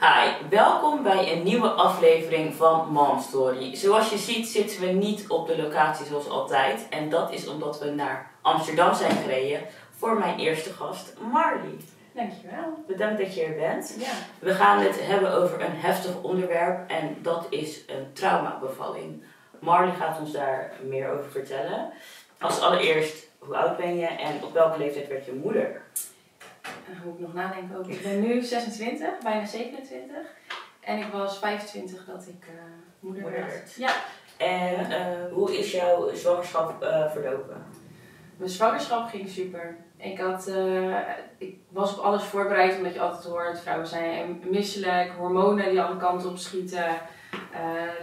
Hi, welkom bij een nieuwe aflevering van Mom Story. Zoals je ziet zitten we niet op de locatie zoals altijd. En dat is omdat we naar Amsterdam zijn gereden voor mijn eerste gast, Marley. Dankjewel. Bedankt dat je er bent. Ja. We gaan het hebben over een heftig onderwerp en dat is een traumabevalling. Marley gaat ons daar meer over vertellen. Als allereerst, hoe oud ben je en op welke leeftijd werd je moeder? Dan moet ik nog nadenken ook. Ik ben nu 26, bijna 27. En ik was 25 dat ik eh, moeder, Moeder werd. Ja. En eh, hoe is jouw zwangerschap eh, verlopen? Mijn zwangerschap ging super. Ik, had, ik was op alles voorbereid, omdat je altijd hoort, vrouwen zijn misselijk, hormonen die alle kanten op schieten,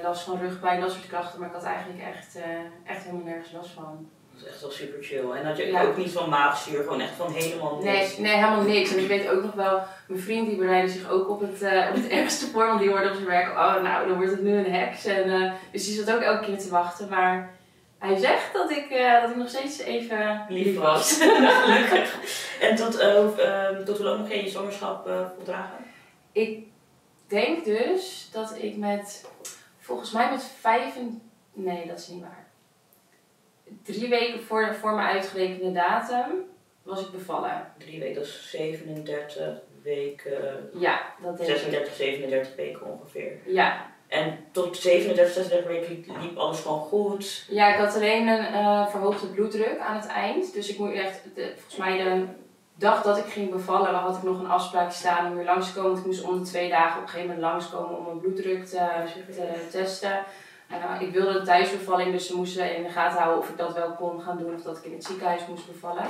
last van rugpijn, dat soort klachten. Maar ik had eigenlijk echt, echt helemaal nergens last van. Dat is echt wel super chill. En dat je Ja. ook niet van maagzuur, gewoon echt van helemaal Nee, niks. nee, helemaal niks. En ik weet ook nog wel, mijn vriend die bereidde zich ook op het, eh, op het ergste voor, want die hoorde op zijn werk, oh nou, dan wordt het nu een heks. En, eh, dus die zat ook elke keer te wachten. Maar hij zegt dat ik, eh, dat ik nog steeds even lief was. Gelukkig. En tot, eh, ehm, tot hoe lang nog je je zwangerschap voldragen? Ik denk dus dat ik met, volgens mij met vijf, en- nee dat is niet waar. Drie weken voor, voor mijn uitgerekende datum was ik bevallen. Drie weken, dat is 37 weken, Ja, dat ik. 36, 37 weken ongeveer. Ja, En tot 37, 36 weken liep, alles gewoon goed. Ja, ik had alleen een eh, verhoogde bloeddruk aan het eind. Dus ik moet echt, de, volgens mij de dag dat ik ging bevallen, had ik nog een afspraak staan om weer langs te komen. Want ik moest om de twee dagen op een gegeven moment langskomen om mijn bloeddruk te, te testen. Eh, ik wilde de thuisbevalling, dus ze moesten in de gaten houden of ik dat wel kon gaan doen of dat ik in het ziekenhuis moest bevallen.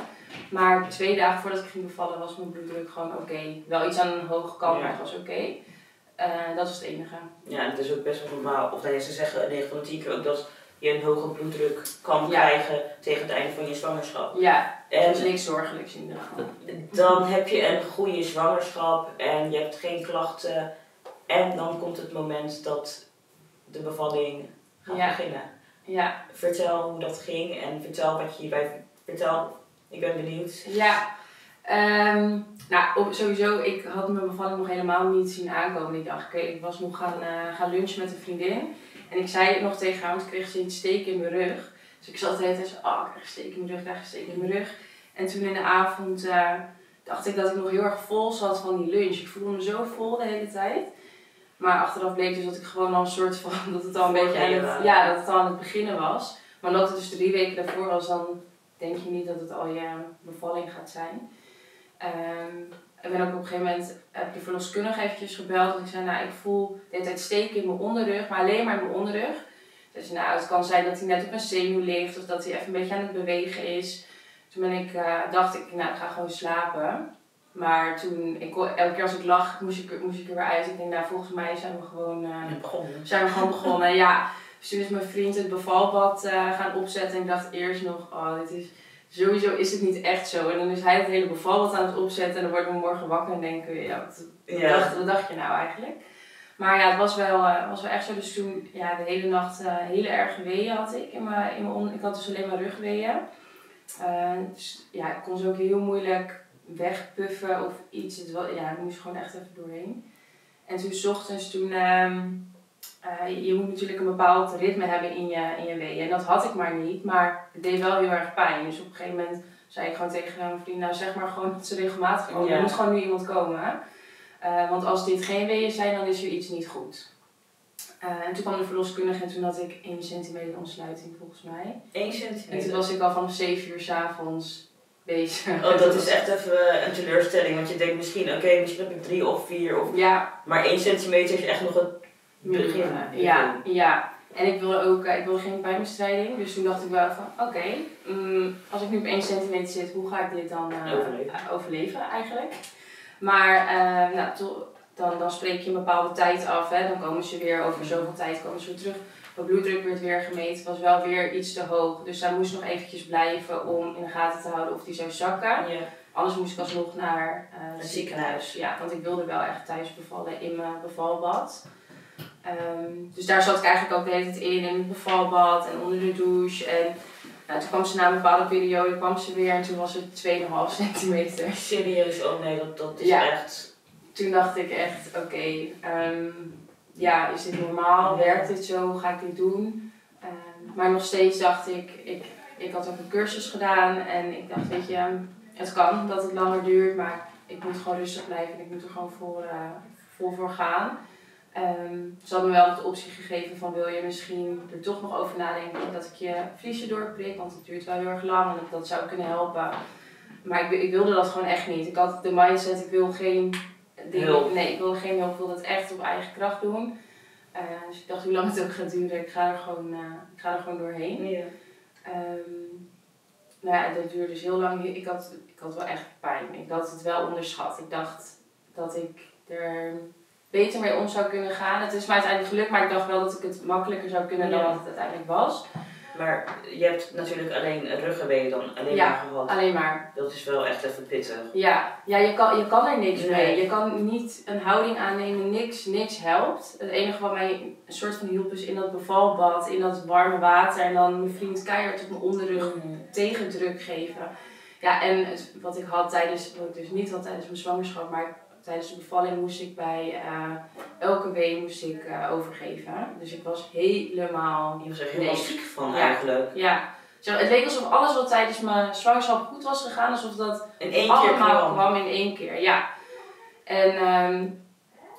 Maar twee dagen voordat ik ging bevallen was mijn bloeddruk gewoon oké. Wel iets aan een hoge kant, Ja. maar het was oké. Eh, dat was het enige. Ja, het is ook best wel normaal. Of nou ze zeggen 9 van de 10 keer ook dat je een hoge bloeddruk kan Ja. krijgen tegen het einde van je zwangerschap. Ja, En was niks zorgelijks in ieder geval. dan heb je een goede zwangerschap en je hebt geen klachten. En dan komt het moment dat de bevalling gaat Ja. beginnen. Ja, Vertel hoe dat ging en vertel wat je hierbij vertel. Ik ben benieuwd. Ja, ehm, nou sowieso, ik had mijn bevalling nog helemaal niet zien aankomen die dag. Ik, ik was nog gaan, eh, gaan lunchen met een vriendin. En ik zei het nog tegen haar, want ik kreeg steeds steek in mijn rug. Dus ik zat de hele tijd zo, oh, ik krijg steek in mijn rug, ik krijg steek in mijn rug. En toen in de avond eh, dacht ik dat ik nog heel erg vol zat van die lunch. Ik voelde me zo vol de hele tijd. Maar achteraf bleek dus dat ik gewoon al een soort van, dat het al een beetje aan het, ja, dat het al aan het beginnen was. Maar omdat het dus drie weken daarvoor was, dan denk je niet dat het al je bevalling gaat zijn. Ehm, ik ben ook op een gegeven moment, heb de verloskundige eventjes gebeld. En ik zei, nou ik voel de hele tijd steken in mijn onderrug, maar alleen maar in mijn onderrug. Dus nou, het kan zijn dat hij net op een zenuw ligt of dat hij even een beetje aan het bewegen is. Toen ben ik, eh, dacht ik, nou ik ga gewoon slapen. Maar toen, ik, elke keer als ik lag, moest ik, moest ik er weer uit. Ik denk, nou volgens mij zijn we gewoon... eh, Je begon. zijn we gewoon begonnen. Ja, dus toen is mijn vriend het bevalbad eh, gaan opzetten. En ik dacht eerst nog, oh, dit is, sowieso is het niet echt zo. En dan is hij het hele bevalbad aan het opzetten. En dan worden we morgen wakker en denken ja, wat, wat, Ja. dacht, wat dacht je nou eigenlijk? Maar ja, het was wel, eh, was wel echt zo. Dus toen, ja, de hele nacht hele erge weeën had ik. In mijn, in mijn on- ik had dus alleen maar rugweeën. Dus ja, ik kon ze ook heel moeilijk wegpuffen of iets. Het was, ja, ik moest gewoon echt even doorheen. En toen 's ochtends, toen... ehm, eh, je moet natuurlijk een bepaald ritme hebben in je, in je weeën. En dat had ik maar niet, maar het deed wel heel erg pijn. Dus op een gegeven moment zei ik gewoon tegen mijn vriend, nou zeg maar gewoon dat ze regelmatig komen. Ja. Er moet gewoon nu iemand komen. Eh, want als dit geen weeën zijn, dan is er iets niet goed. Eh, en toen kwam de verloskundige en toen had ik 1 centimeter ontsluiting volgens mij. 1 En toen centimeter. was ik al vanaf 7 uur s'avonds bezig. Oh, dat is echt even een teleurstelling. Want je denkt misschien, oké, misschien heb ik 3 of 4 of... Ja, Maar 1 centimeter is echt nog het begin. Ja, ja. En ik wilde ook eh, ik wilde geen pijnbestrijding. Dus toen dacht ik wel van, oké, mm, als ik nu op 1 centimeter zit, hoe ga ik dit dan eh, Overleven. eh, overleven eigenlijk? Maar eh, nou, to- dan, dan spreek je een bepaalde tijd af. Hè. Dan komen ze weer, over zoveel tijd komen ze weer terug. Mijn bloeddruk werd weer gemeten, was wel weer iets te hoog. Dus zij moest nog eventjes blijven om in de gaten te houden of die zou zakken. Ja. Anders moest ik alsnog naar eh, het ziekenhuis. Ja, want ik wilde wel echt thuis bevallen in mijn bevalbad. Ehm, dus daar zat ik eigenlijk ook de hele tijd in, in het bevalbad en onder de douche. En nou, toen kwam ze na een bepaalde periode kwam ze weer en toen was het 2,5 centimeter. Serieus, oh nee, dat, dat is Ja. echt... toen dacht ik echt, oké, ehm, ja, is dit normaal? Werkt dit zo? Ga ik dit doen? Ehm, maar nog steeds dacht ik, ik, ik had ook een cursus gedaan en ik dacht, weet je, het kan dat het langer duurt, maar ik moet gewoon rustig blijven en ik moet er gewoon voor, uh, vol voor gaan. Um, ze hadden me wel de optie gegeven van wil je misschien er toch nog over nadenken dat ik je vliesje doorprik, want het duurt wel heel erg lang en dat, dat zou kunnen helpen. Maar ik, ik, wilde dat gewoon echt niet. Ik had de mindset, ik wil geen dingen, nee, ik wilde geen hulp, ik wilde het echt op eigen kracht doen. Uh, dus ik dacht hoe lang het ook gaat duren, ik ga er gewoon, uh, ik ga er gewoon doorheen. Ja. Um, nou ja, dat duurde dus heel lang. Ik had, ik had wel echt pijn. Ik had het wel onderschat. Ik dacht dat ik er beter mee om zou kunnen gaan. Het is mij uiteindelijk gelukt, maar ik dacht wel dat ik het makkelijker zou kunnen dan wat het uiteindelijk was. Maar je hebt natuurlijk alleen ruggenweeën dan alleen ja, maar gehad. alleen maar. Dat is wel echt even pittig. Ja, ja je, kan, je kan er niks mee. Je kan niet een houding aannemen, niks, niks helpt. Het enige wat mij een soort van hielp is in dat bevalbad, in dat warme water en dan mijn vriend keihard op mijn onderrug mm. tegendruk geven. Ja, en wat ik had tijdens, wat ik dus niet had tijdens mijn zwangerschap, maar tijdens de bevalling moest ik bij uh, elke wee moest ik uh, overgeven. Dus ik was helemaal. Je was er helemaal ziek van eigenlijk. Ja. Zeg, het leek alsof alles wat tijdens mijn zwangerschap goed was gegaan, alsof dat in één allemaal keer kwam in één keer. Ja. En um,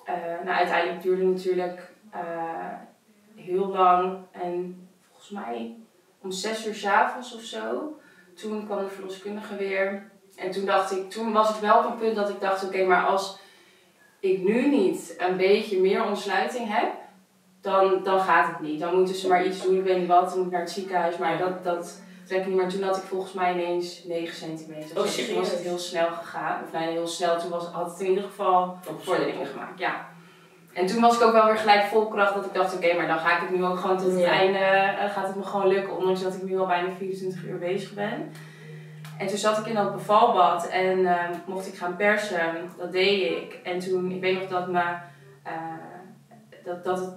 uh, nou, uiteindelijk duurde het natuurlijk heel lang. En volgens mij om zes uur s avonds of zo. Toen kwam de verloskundige weer. En toen dacht ik, toen was ik wel op een punt dat ik dacht, oké, maar als ik nu niet een beetje meer ontsluiting heb, dan, dan gaat het niet. Dan moeten ze maar iets doen, ik weet niet wat, dan moet ik naar het ziekenhuis, maar dat, dat trek ik niet. Maar toen had ik volgens mij ineens 9 centimeter. Oh, dus toen was het heel snel gegaan. Of nee, heel snel, toen was, had het in ieder geval vorderingen gemaakt, ja. En toen was ik ook wel weer gelijk vol kracht dat ik dacht, oké, maar dan ga ik het nu ook gewoon tot het einde, uh, gaat het me gewoon lukken, ondanks dat ik nu al bijna 24 uur bezig ben. En toen zat ik in dat bevalbad en uh, mocht ik gaan persen. Dat deed ik. En toen, ik weet nog dat, me, uh, dat, dat, het,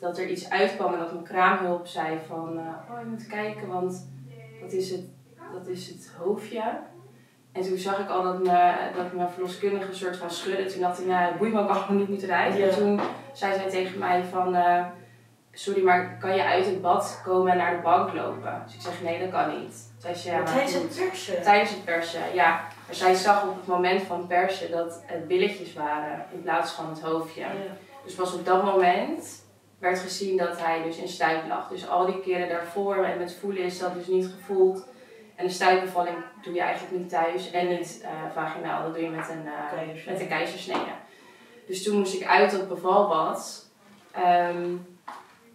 dat er iets uitkwam en dat mijn kraamhulp zei van... Uh, oh, je moet kijken, want dat is het, dat is het hoofdje. En toen zag ik al dat, me, dat mijn verloskundige een soort van schudde. Toen dacht ik, nou, boeit me ook allemaal niet moet eruit. Ja. En toen zei zij tegen mij van... sorry, maar kan je uit het bad komen en naar de bank lopen? Dus ik zeg, nee, dat kan niet. Ja, tijdens het persen? Tijdens het persen, ja. Maar zij zag op het moment van persen dat het billetjes waren in plaats van het hoofdje. Ja. Dus pas op dat moment werd gezien dat hij dus in stuip lag. Dus al die keren daarvoor en met voelen is dat dus niet gevoeld. En de stuipbevalling doe je eigenlijk niet thuis en niet uh, vaginaal. Dat doe je met een, uh, met een keizersnede. Dus toen moest ik uit dat bevalbad um,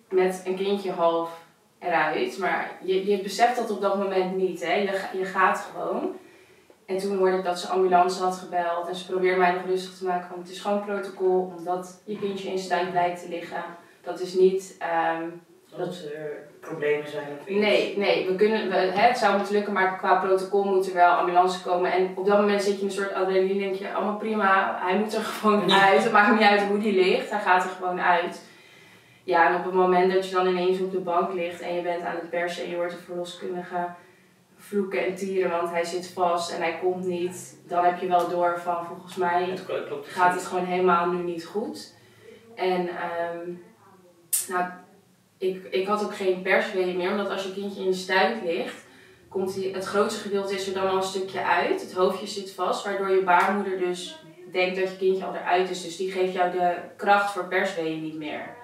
met een kindje half eruit. Maar je, je beseft dat op dat moment niet. Hè? Je, je gaat gewoon. En toen hoorde ik dat ze ambulance had gebeld. En ze probeerde mij nog rustig te maken. Want het is gewoon protocol. Omdat je kindje in stuip lijkt te liggen. Dat is niet... Um, dat er problemen zijn of iets. Nee, nee. We kunnen, we, hè, het zou moeten lukken. Maar qua protocol moet er wel ambulance komen. En op dat moment zit je in een soort adrenaline. denk je, allemaal prima. Hij moet er gewoon uit. Het maakt niet uit hoe die ligt. Hij gaat er gewoon uit. Ja, en op het moment dat je dan ineens op de bank ligt en je bent aan het persen en je hoort de verloskundige vloeken en tieren, want hij zit vast en hij komt niet, dan heb je wel door van volgens mij het klopt, gaat het gewoon helemaal nu niet goed. En um, nou, ik, ik had ook geen persweeën meer, omdat als je kindje in je stuit ligt, komt die, het grootste gedeelte is er dan al een stukje uit. Het hoofdje zit vast, waardoor je baarmoeder dus denkt dat je kindje al eruit is. Dus die geeft jou de kracht voor persweeën niet meer.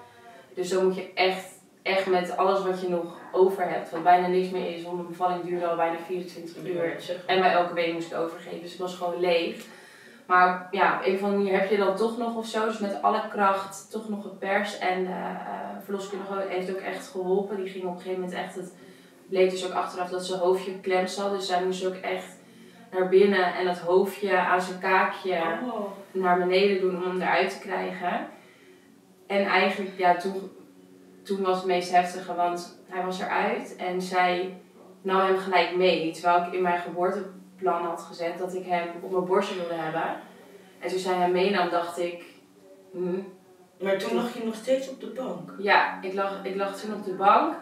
Dus dan moet je echt, echt met alles wat je nog over hebt, wat bijna niks meer is, want mijn bevalling duurde al bijna 24 uur. En bij elke week moest ik overgeven, dus ik was gewoon leeg. Maar ja, op een of andere manier heb je dat toch nog of zo. Dus met alle kracht toch nog gepers. En de uh, verloskundige heeft ook echt geholpen. Die ging op een gegeven moment echt, het bleek dus ook achteraf dat zijn hoofdje klem zat. Dus zij moest ook echt naar binnen en dat hoofdje aan zijn kaakje oh. naar beneden doen om hem eruit te krijgen. En eigenlijk, ja, toen, toen was het meest heftige, want hij was eruit en zij nam hem gelijk mee. Terwijl ik in mijn geboorteplan had gezet dat ik hem op mijn borstje wilde hebben. En toen zij hem meenam, dacht ik. Hm, maar toen lag je nog steeds op de bank? Ja, ik lag, ik lag toen op de bank.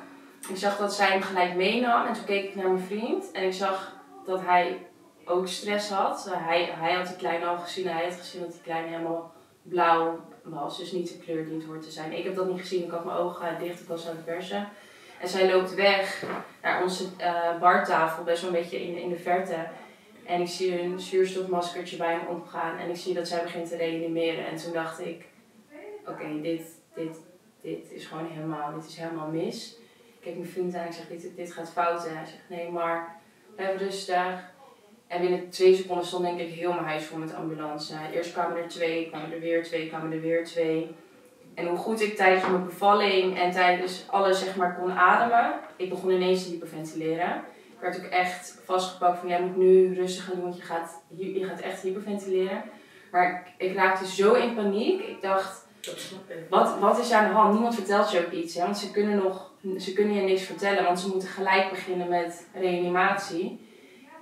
Ik zag dat zij hem gelijk meenam en toen keek ik naar mijn vriend en ik zag dat hij ook stress had. Hij, hij had die kleine al gezien, hij had gezien dat die kleine helemaal blauw was. Dus niet de kleur die het hoort te zijn. Ik heb dat niet gezien. Ik had mijn ogen dicht. Ik was aan het persen. En zij loopt weg naar onze uh, bartafel, best wel een beetje in, in de verte. En ik zie een zuurstofmaskertje bij hem opgaan. En ik zie dat zij begint te reanimeren. En toen dacht ik, oké, dit, dit, dit is gewoon helemaal, dit is helemaal mis. Ik kijk mijn vriend aan en ik zeg, dit, dit gaat fout. En hij zegt, nee, maar blijf rustig. En binnen twee seconden stond denk ik heel mijn huis vol met ambulance. Eerst kwamen er twee, kwamen er weer twee, kwamen er weer twee. En hoe goed ik tijdens mijn bevalling en tijdens alles zeg maar kon ademen. Ik begon ineens te hyperventileren. Ik werd ook echt vastgepakt van jij moet nu rustig gaan doen, want je gaat, je gaat echt hyperventileren. Maar ik, ik raakte zo in paniek. Ik dacht, wat, wat is er aan de hand? Niemand vertelt je ook iets. Hè? Want ze kunnen, nog, ze kunnen je niks vertellen, want ze moeten gelijk beginnen met reanimatie.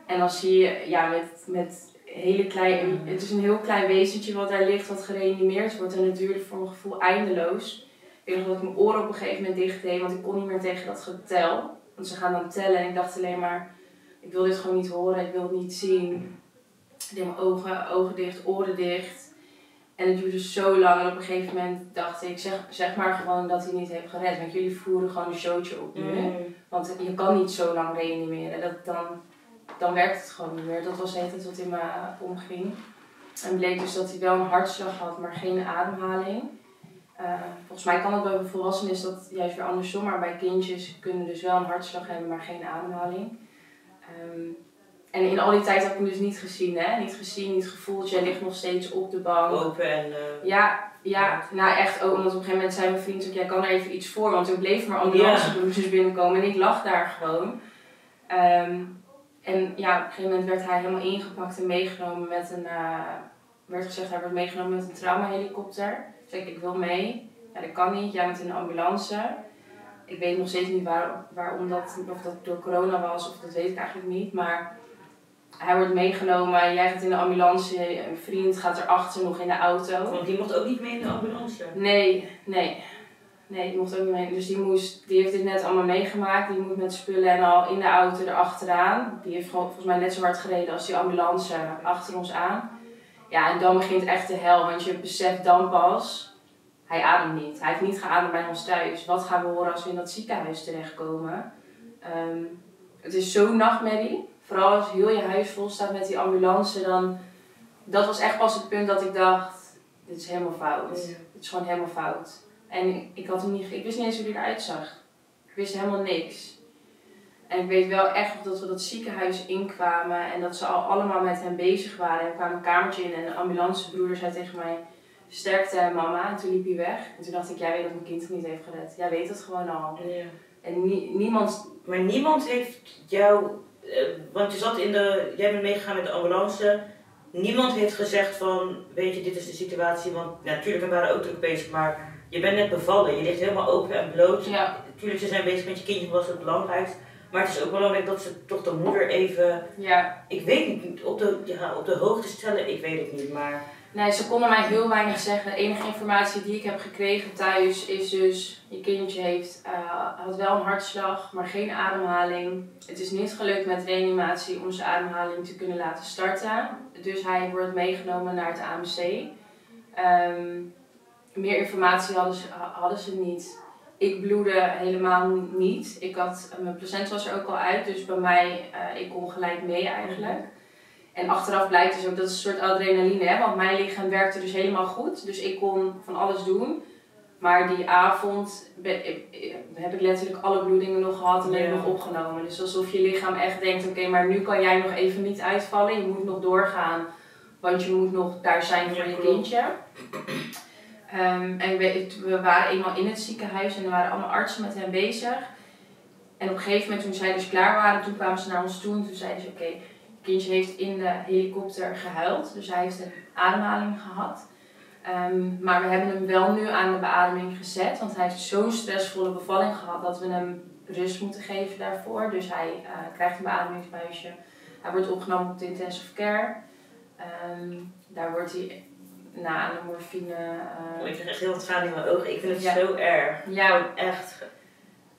En dan zie je ja, met, met hele klein, het is een heel klein wezentje wat daar ligt, wat gereanimeerd wordt. En het duurde voor mijn gevoel eindeloos. Ik weet nog dat ik mijn oren op een gegeven moment dicht deed, want ik kon niet meer tegen dat getel. Want ze gaan dan tellen en ik dacht alleen maar, ik wil dit gewoon niet horen, ik wil het niet zien. Ik deed mijn ogen, ogen dicht, oren dicht. En het duurde zo lang en op een gegeven moment dacht ik, zeg, zeg maar gewoon dat hij niet heeft gered. Want jullie voeren gewoon een showtje op nu. Mm. Want je kan niet zo lang reanimeren. Dat, dan, dan werkt het gewoon niet meer. Dat was het wat in me omging. En bleek dus dat hij wel een hartslag had, maar geen ademhaling. Uh, volgens mij kan het bij volwassenen is dat juist weer andersom, maar bij kindjes kunnen dus wel een hartslag hebben, maar geen ademhaling. Um, en in al die tijd heb ik hem dus niet gezien, hè? Niet gezien, niet gevoeld. Jij ligt nog steeds op de bank. Open en... Uh, ja, ja, nou echt ook. Omdat op een gegeven moment zei mijn vriend ook, jij kan er even iets voor. Want er bleef maar ambulancebroeders yeah. binnenkomen. En ik lag daar gewoon. Um, en ja, op een gegeven moment werd hij helemaal ingepakt en meegenomen met een... Uh, werd gezegd, hij wordt meegenomen met een traumahelikopter. Dus ik, ik wil mee. Ja, dat kan niet. Jij bent in de ambulance. Ik weet nog steeds niet waar, waarom dat, of dat door corona was, of dat weet ik eigenlijk niet. Maar hij wordt meegenomen, jij gaat in de ambulance, een vriend gaat erachter nog in de auto. Want die mocht ook niet mee in de ambulance? Nee, nee. Nee, die mocht ook niet mee. Dus die, moest, die heeft dit net allemaal meegemaakt. Die moet met spullen en al in de auto erachteraan. Die heeft gewoon volgens mij net zo hard gereden als die ambulance achter ons aan. Ja, en dan begint echt de hel, want je beseft dan pas, hij ademt niet. Hij heeft niet geademd bij ons thuis. Wat gaan we horen als we in dat ziekenhuis terechtkomen? Um, het is zo'n nachtmerrie. Vooral als heel je huis vol staat met die ambulance, dan... Dat was echt pas het punt dat ik dacht, dit is helemaal fout. Dit is gewoon helemaal fout. En ik, had hem niet, ik wist niet eens hoe hij eruit zag. Ik wist helemaal niks. En ik weet wel echt dat we dat ziekenhuis inkwamen en dat ze al allemaal met hem bezig waren. En we kwamen een kamertje in en de ambulancebroeder zei tegen mij, sterkte mama. En toen liep hij weg. En toen dacht ik, jij weet dat mijn kind het niet heeft gered. Jij weet het gewoon al. Ja. En niemand... Maar niemand heeft jou eh, want je zat in de, jij bent meegegaan met de ambulance. Niemand heeft gezegd van, weet je, dit is de situatie. Want natuurlijk, we waren ook druk bezig, maar je bent net bevallen. Je ligt helemaal open en bloot. Ja. Natuurlijk, ze zijn bezig met je kindje, was het belangrijkst. Maar het is ook belangrijk dat ze toch de moeder even, ja. ik weet niet, op de, ja, op de hoogte stellen. Ik weet het niet, maar... Nee, ze konden mij heel weinig zeggen. De enige informatie die ik heb gekregen thuis is dus... Je kindje heeft, uh, had wel een hartslag, maar geen ademhaling. Het is niet gelukt met reanimatie om zijn ademhaling te kunnen laten starten. Dus hij wordt meegenomen naar het AMC. Um, ehm, meer informatie hadden ze, hadden ze niet. Ik bloedde helemaal niet. Ik had, mijn placenta was er ook al uit, dus bij mij, uh, ik kon gelijk mee eigenlijk. En achteraf blijkt dus ook dat is een soort adrenaline, hè? want mijn lichaam werkte dus helemaal goed. Dus ik kon van alles doen. Maar die avond heb ik letterlijk alle bloedingen nog gehad en ben ik nog opgenomen. Dus alsof je lichaam echt denkt, oké, maar nu kan jij nog even niet uitvallen. Je moet nog doorgaan, want je moet nog daar zijn voor je kindje. Um, en we, waren eenmaal in het ziekenhuis en er waren allemaal artsen met hem bezig. En op een gegeven moment, toen zij dus klaar waren, toen kwamen ze naar ons toe en toen zeiden ze: Oké, kindje heeft in de helikopter gehuild, dus hij heeft een ademhaling gehad. Um, maar we hebben hem wel nu aan de beademing gezet, want hij heeft zo'n stressvolle bevalling gehad dat we hem rust moeten geven daarvoor. Dus hij uh, krijgt een beademingsbuisje. Hij wordt opgenomen op de intensive care. Um, daar wordt hij na de morfine. Uh, ik krijg echt heel wat tranen in mijn ogen. Ik vind het zo erg. Ja, echt.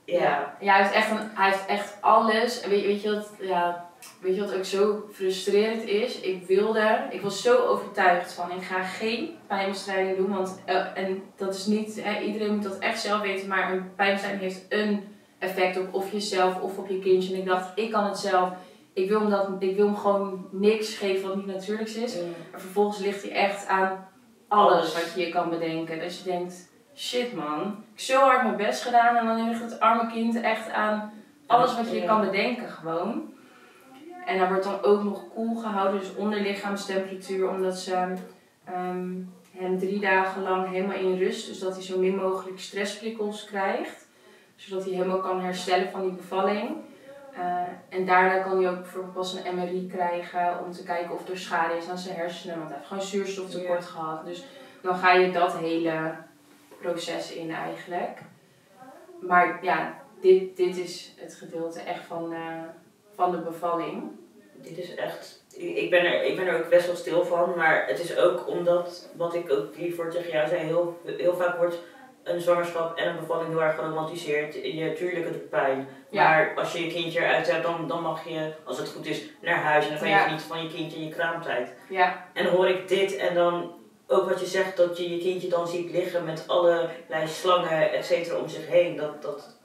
Ja. ja. Ja, hij heeft echt, een, hij heeft echt alles. Weet, weet je wat? Ja, weet je wat ook zo frustrerend is? Ik wilde, ik was zo overtuigd van ik ga geen pijnbestrijding doen. Want, eh, en dat is niet, iedereen moet dat echt zelf weten, maar een pijnbestrijding heeft een effect op of jezelf of op je kindje. En ik dacht, ik kan het zelf. Ik wil hem, dat, ik wil hem gewoon niks geven wat niet natuurlijks is. Mm. Maar vervolgens ligt hij echt aan alles wat je je kan bedenken. Dat je denkt, shit man, ik heb zo hard mijn best gedaan en dan ligt het arme kind echt aan alles wat je kan bedenken gewoon. En hij wordt dan ook nog koel cool gehouden, dus onder lichaamstemperatuur, omdat ze um, hem drie dagen lang helemaal in rust, dus dat hij zo min mogelijk stressprikkels krijgt, zodat hij helemaal kan herstellen van die bevalling. Uh, en daarna kan hij ook bijvoorbeeld pas een MRI krijgen om te kijken of er schade is aan zijn hersenen, want hij heeft gewoon zuurstoftekort gehad. Dus dan ga je dat hele proces in eigenlijk. Maar ja, dit, dit is het gedeelte echt van, uh, van de bevalling. Dit is echt. Ik ben, er, ik ben er ook best wel stil van, maar het is ook omdat, wat ik ook hiervoor tegen jou zei, heel, heel vaak wordt een zwangerschap en een bevalling heel erg geromantiseerd. Je, tuurlijk, het pijn. Maar als je je kindje eruit hebt, dan, dan mag je, als het goed is, naar huis. En dan kan je ja. genieten van je kindje in je kraamtijd. Ja. En dan hoor ik dit en dan ook wat je zegt, dat je je kindje dan ziet liggen met allerlei slangen, et cetera, om zich heen. Dat, dat,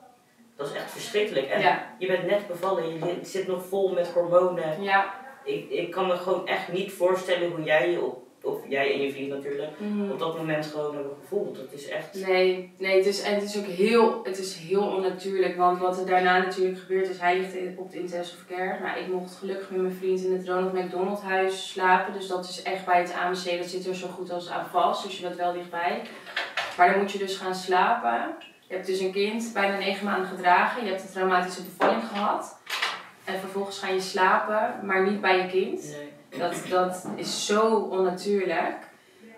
dat is echt verschrikkelijk. En je bent net bevallen, je zit nog vol met hormonen. Ja. Ik, ik kan me gewoon echt niet voorstellen hoe jij je op of jij en je vriend natuurlijk, mhm. op dat moment gewoon hebben gevoeld. Dat is echt... Nee, nee het is, en het is ook heel, het is heel onnatuurlijk. Want wat er daarna natuurlijk gebeurt is, hij ligt op de intensive care. Maar ik mocht gelukkig met mijn vriend in het Ronald McDonald huis slapen. Dus dat is echt bij het AMC, dat zit er zo goed als aan vast. Dus je bent wel dichtbij. Maar dan moet je dus gaan slapen. Je hebt dus een kind bijna negen maanden gedragen. Je hebt een traumatische bevalling gehad. En vervolgens ga je slapen, maar niet bij je kind. Nee. Dat, dat is zo onnatuurlijk.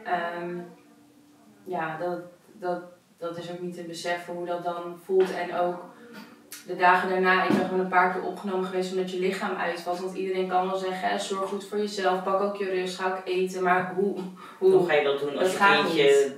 Ehm, ja, dat, dat, dat is ook niet te beseffen hoe dat dan voelt. En ook de dagen daarna, ik ben gewoon een paar keer opgenomen geweest omdat je lichaam uitvalt. Want iedereen kan wel zeggen, zorg goed voor jezelf, pak ook je rust, ga ook eten. Maar hoe, hoe, hoe ga je dat doen als je kindje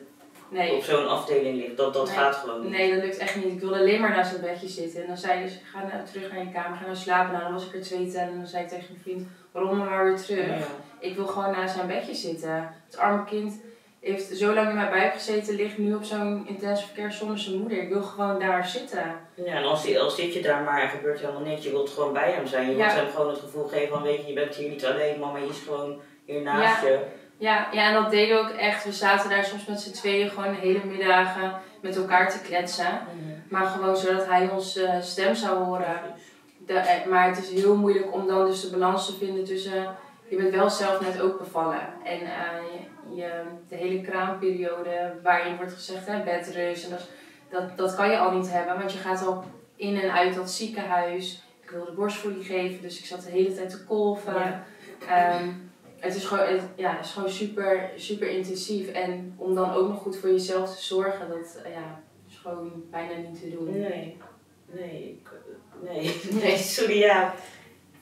nee. op zo'n afdeling ligt? Dat, dat gaat gewoon niet. Nee, dat lukt echt niet. Ik wilde alleen maar naast het bedje zitten. En dan zei ze, ga nou terug naar je kamer, ga nou slapen. Nou, dan was ik er twee tellen en dan zei ik tegen mijn vriend waarom maar weer terug. Ik wil gewoon naast zijn bedje zitten. Het arme kind heeft zo lang in mijn buik gezeten, ligt nu op zo'n intensive care zonder zijn moeder. Ik wil gewoon daar zitten. Ja, en als, als zit je daar maar en gebeurt helemaal niks, je wilt gewoon bij hem zijn. Je wilt hem gewoon het gevoel geven van, weet je, je bent hier niet alleen, mama is gewoon hier naast ja. je. Ja, ja, en dat deden we ook echt. We zaten daar soms met z'n tweeën gewoon de hele middagen met elkaar te kletsen. Mhm. Maar gewoon zodat hij onze stem zou horen. De, eh, maar het is heel moeilijk om dan dus de balans te vinden tussen. Je bent wel zelf net ook bevallen. En uh, je, de hele kraamperiode waarin wordt gezegd hè, bedrust. En dat, dat, dat kan je al niet hebben, want je gaat al in en uit dat ziekenhuis. Ik wilde borstvoeding geven, dus ik zat de hele tijd te kolven. Ehm, het is gewoon, ja, het is gewoon super, super intensief. En om dan ook nog goed voor jezelf te zorgen, dat ja, is gewoon bijna niet te doen. Nee, nee, nee, nee, sorry, ja.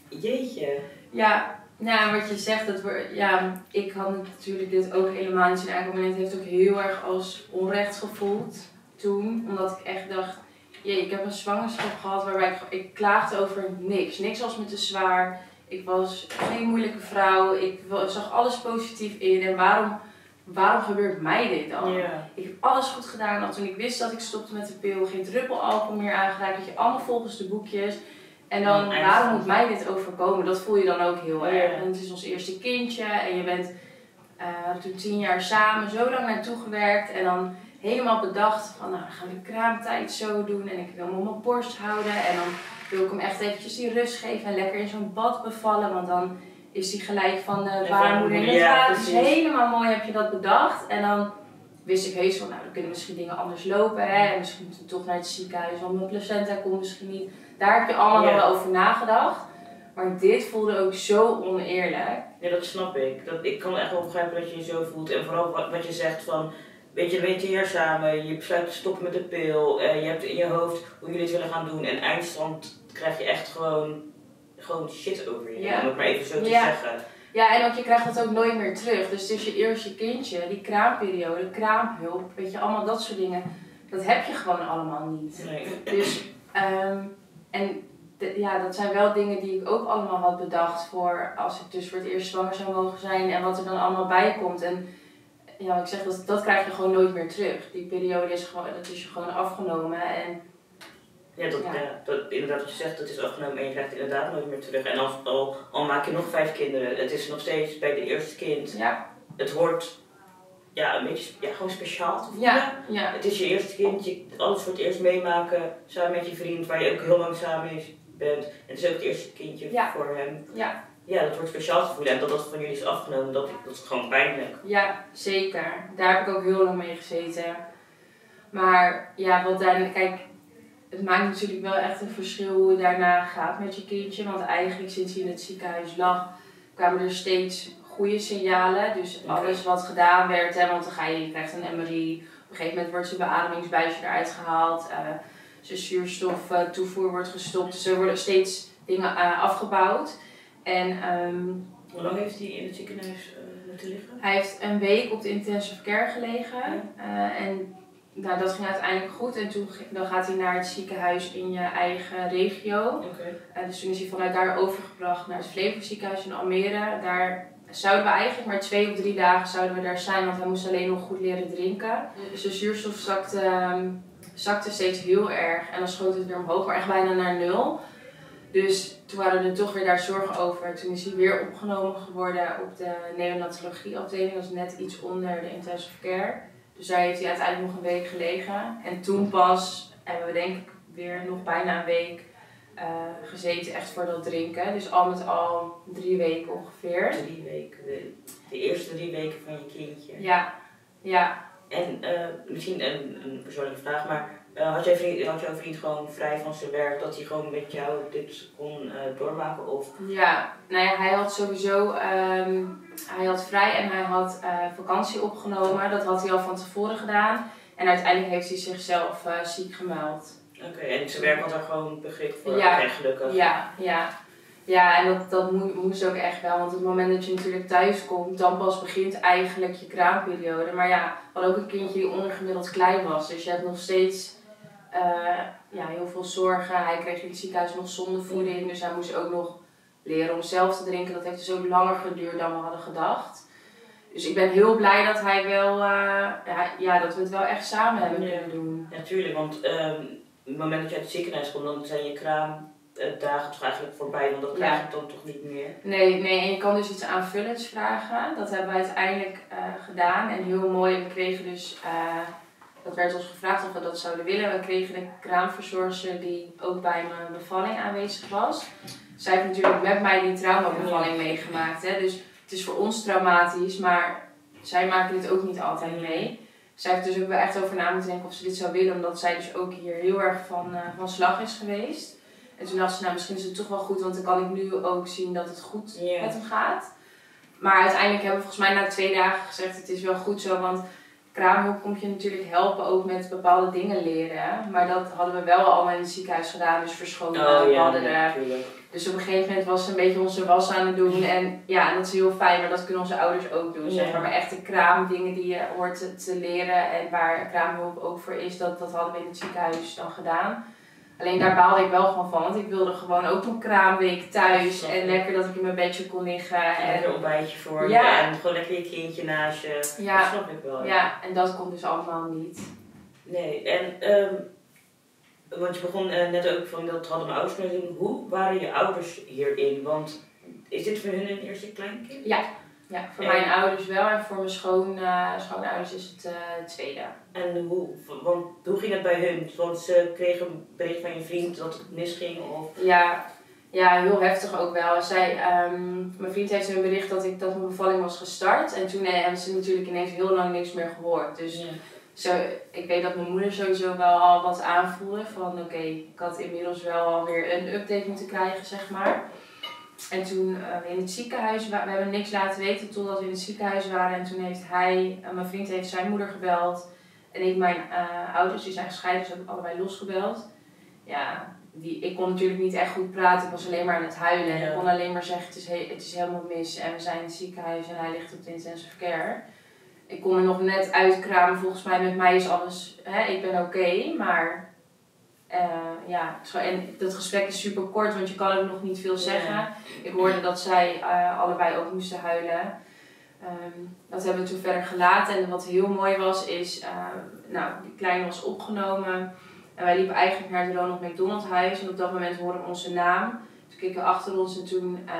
Jeetje. Ja, nou, wat je zegt, dat we, ja, ik had natuurlijk dit ook helemaal niet zien aankomen. En het heeft ook heel erg als onrecht gevoeld toen. Omdat ik echt dacht, jee, ik heb een zwangerschap gehad waarbij ik, ik klaagde over niks. Niks was me te zwaar. Ik was geen moeilijke vrouw. Ik zag alles positief in. En waarom, waarom gebeurt mij dit dan? Ik heb alles goed gedaan. Al toen ik wist dat ik stopte met de pil, geen druppel alcohol meer aangeraakt. Dat je allemaal volgens de boekjes. En dan, waarom moet mij dit overkomen? Dat voel je dan ook heel erg. En het is ons eerste kindje en je bent uh, toen tien jaar samen, zo lang naartoe gewerkt. En dan helemaal bedacht van, nou, dan gaan we de kraamtijd zo doen. En ik wil hem op mijn borst houden. En dan wil ik hem echt eventjes die rust geven en lekker in zo'n bad bevallen. Want dan is hij gelijk van de baarmoeder in het ja, Dus helemaal mooi heb je dat bedacht. En dan wist ik heus van, nou, dan kunnen misschien dingen anders lopen. Hè? En misschien moeten we toch naar het ziekenhuis, want mijn placenta komt misschien niet. Daar heb je allemaal yeah. wel over nagedacht. Maar dit voelde ook zo oneerlijk. Ja, dat snap ik. Dat, ik kan echt wel begrijpen dat je je zo voelt. En vooral wat, wat je zegt van, weet je, weet je hier samen, je besluit te stoppen met de pil. Uh, je hebt in je hoofd hoe jullie het willen gaan doen. En eindstand krijg je echt gewoon, gewoon shit over je. Ja. Om het maar even zo te zeggen. Ja, en ook je krijgt dat ook nooit meer terug. Dus het is je eerste kindje, die kraamperiode, kraamhulp, weet je, allemaal dat soort dingen. Dat heb je gewoon allemaal niet. Nee. Dus, um, en ja, dat zijn wel dingen die ik ook allemaal had bedacht voor als ik dus voor het eerst zwanger zou mogen zijn en wat er dan allemaal bij komt. En ja, ik zeg, dat, dat krijg je gewoon nooit meer terug. Die periode is gewoon, dat is je gewoon afgenomen. En Ja, dat, Ja. ja. dat, inderdaad wat je zegt, dat is afgenomen en je krijgt inderdaad nooit meer terug. En als, al, al maak je nog vijf kinderen, het is nog steeds bij de eerste kind, ja, het hoort ja, een beetje ja, gewoon speciaal te voelen. ja, ja, Het is je eerste kind, je alles voor het eerst meemaken, samen met je vriend, waar je ook heel lang samen mee bent. Het is ook het eerste kindje Ja. voor hem. ja, Ja, dat wordt speciaal te voelen en dat dat van jullie is afgenomen, dat, dat is gewoon pijnlijk. ja, zeker. Daar heb ik ook heel lang mee gezeten. Maar ja, wat dan, kijk, het maakt natuurlijk wel echt een verschil hoe het daarna gaat met je kindje. Want eigenlijk sinds hij in het ziekenhuis lag, kwamen er steeds goede signalen. Dus alles wat gedaan werd, hè, want dan ga je, je krijgt een MRI. Op een gegeven moment wordt zijn beademingsbuisje eruit gehaald. eh, zijn zuurstoftoevoer wordt gestopt. Dus er worden steeds dingen eh, afgebouwd. En ehm, Hoe lang heeft hij in het ziekenhuis eh, moeten liggen? hij heeft een week op de intensive care gelegen. En nou, dat ging uiteindelijk goed. En toen dan gaat hij naar het ziekenhuis in je eigen regio. Eh, dus toen is hij vanuit daar overgebracht naar het Flevo ziekenhuis in Almere. Daar zouden we eigenlijk maar twee of drie dagen zouden we daar zijn, want hij moest alleen nog goed leren drinken. Dus de zuurstof zakte, ehm, zakte steeds heel erg en dan schoot het weer omhoog, maar echt bijna naar nul. Dus toen hadden we er toch weer daar zorgen over. Toen is hij weer opgenomen geworden op de neonatologieafdeling, dat is net iets onder de intensive care. Dus daar heeft hij uiteindelijk nog een week gelegen. En toen pas hebben we denk ik weer nog bijna een week eh, gezeten echt voor dat drinken. Dus al met al drie weken ongeveer. Drie weken, de, de eerste drie weken van je kindje. Ja, ja. En eh, misschien een, een persoonlijke vraag, maar eh, had, jij vriend, had jouw vriend gewoon vrij van zijn werk dat hij gewoon met jou dit kon doormaken? Of Ja, nou ja, hij had sowieso, ehm, hij had vrij en hij had eh, vakantie opgenomen. Dat had hij al van tevoren gedaan. En uiteindelijk heeft hij zichzelf eh, ziek gemeld. Oké, en zijn werk had daar gewoon begrip voor. Ja. Oké, gelukkig. Ja, ja. Ja, en dat, dat mo- moest ook echt wel. Want op het moment dat je natuurlijk thuis komt, dan pas begint eigenlijk je kraamperiode. Maar ja, we hadden ook een kindje die ondergemiddeld klein was. Dus je hebt nog steeds eh, ja, heel veel zorgen. Hij kreeg in het ziekenhuis nog zondevoeding. Dus hij moest ook nog leren om zelf te drinken. Dat heeft dus ook langer geduurd dan we hadden gedacht. Dus ik ben heel blij dat hij wel, eh, ja, dat we het wel echt samen hebben Ja. kunnen doen. Natuurlijk, want op het moment dat je uit het ziekenhuis komt, dan zijn je kraamdagen toch eigenlijk voorbij, want dat krijg je dan toch niet meer. Nee, nee, en je kan dus iets aanvullends vragen. Dat hebben we uiteindelijk eh, gedaan. En heel mooi, we kregen dus, eh, dat werd ons gevraagd of we dat zouden willen. We kregen een kraamverzorgster die ook bij mijn bevalling aanwezig was. Zij heeft natuurlijk met mij die traumabevalling meegemaakt. Hè? Dus het is voor ons traumatisch, maar zij maken dit ook niet altijd mee. Zij heeft dus ook wel echt over na moeten denken of ze dit zou willen, omdat zij dus ook hier heel erg van, eh, van slag is geweest. En toen dacht ze, nou misschien is het toch wel goed, want dan kan ik nu ook zien dat het goed Ja. met hem gaat. Maar uiteindelijk hebben we volgens mij na twee dagen gezegd, het is wel goed zo, want kraamhulp komt je natuurlijk helpen ook met bepaalde dingen leren. Maar dat hadden we wel allemaal in het ziekenhuis gedaan, dus verschonen, Oh ja, badderen. natuurlijk. Dus op een gegeven moment was ze een beetje onze was aan het doen. En ja, en dat is heel fijn, maar dat kunnen onze ouders ook doen. Zeg maar. maar echte kraamdingen die je hoort te, te leren en waar kraamhulp ook voor is, dat, dat hadden we in het ziekenhuis dan gedaan. Alleen daar baalde ik wel gewoon van, want ik wilde gewoon ook een kraamweek thuis. En lekker dat ik in mijn bedje kon liggen. En En, een ontbijtje voor Ja. je en gewoon lekker je kindje naast je. Ja. Dat snap ik wel. ja, en dat kon dus allemaal niet. Nee, en ehm, want je begon eh, net ook van dat hadden mijn ouders. Hoe waren je ouders hierin? Want is dit voor hun een eerste kleinkind? Ja, ja voor En- mijn ouders wel en voor mijn schoon, eh, schoonouders is het het tweede. En hoe, want hoe ging het bij hun? Want ze kregen een bericht van je vriend dat het misging of... Ja, ja, heel heftig ook wel. Zij, ehm, mijn vriend heeft een bericht dat, ik, dat mijn bevalling was gestart. En toen hebben ze natuurlijk ineens heel lang niks meer gehoord. Dus zo, ik weet dat mijn moeder sowieso wel al wat aanvoelde. Van oké, ik had inmiddels wel alweer een update moeten krijgen, zeg maar. En toen eh, in het ziekenhuis, we hebben niks laten weten totdat we in het ziekenhuis waren. En toen heeft hij, eh, mijn vriend heeft zijn moeder gebeld. En ik mijn eh, ouders, die zijn gescheiden, dus heb ik allebei losgebeld. Ja, die, ik kon natuurlijk niet echt goed praten. Ik was alleen maar aan het huilen. En Ja. ik kon alleen maar zeggen, het is, he- het is helemaal mis. En we zijn in het ziekenhuis en hij ligt op de intensive care. Ik kon er nog net uitkramen, volgens mij met mij is alles, hè, ik ben oké. maar Eh, ja, en dat gesprek is super kort, want je kan ook nog niet veel zeggen. Ja. Ik hoorde dat zij eh, allebei ook moesten huilen. Ehm, dat hebben we toen verder gelaten. En wat heel mooi was, is, eh, nou, die kleine was opgenomen. En wij liepen eigenlijk naar het Ronald McDonald huis. En op dat moment hoorden we onze naam. Toen keken we achter ons en toen eh,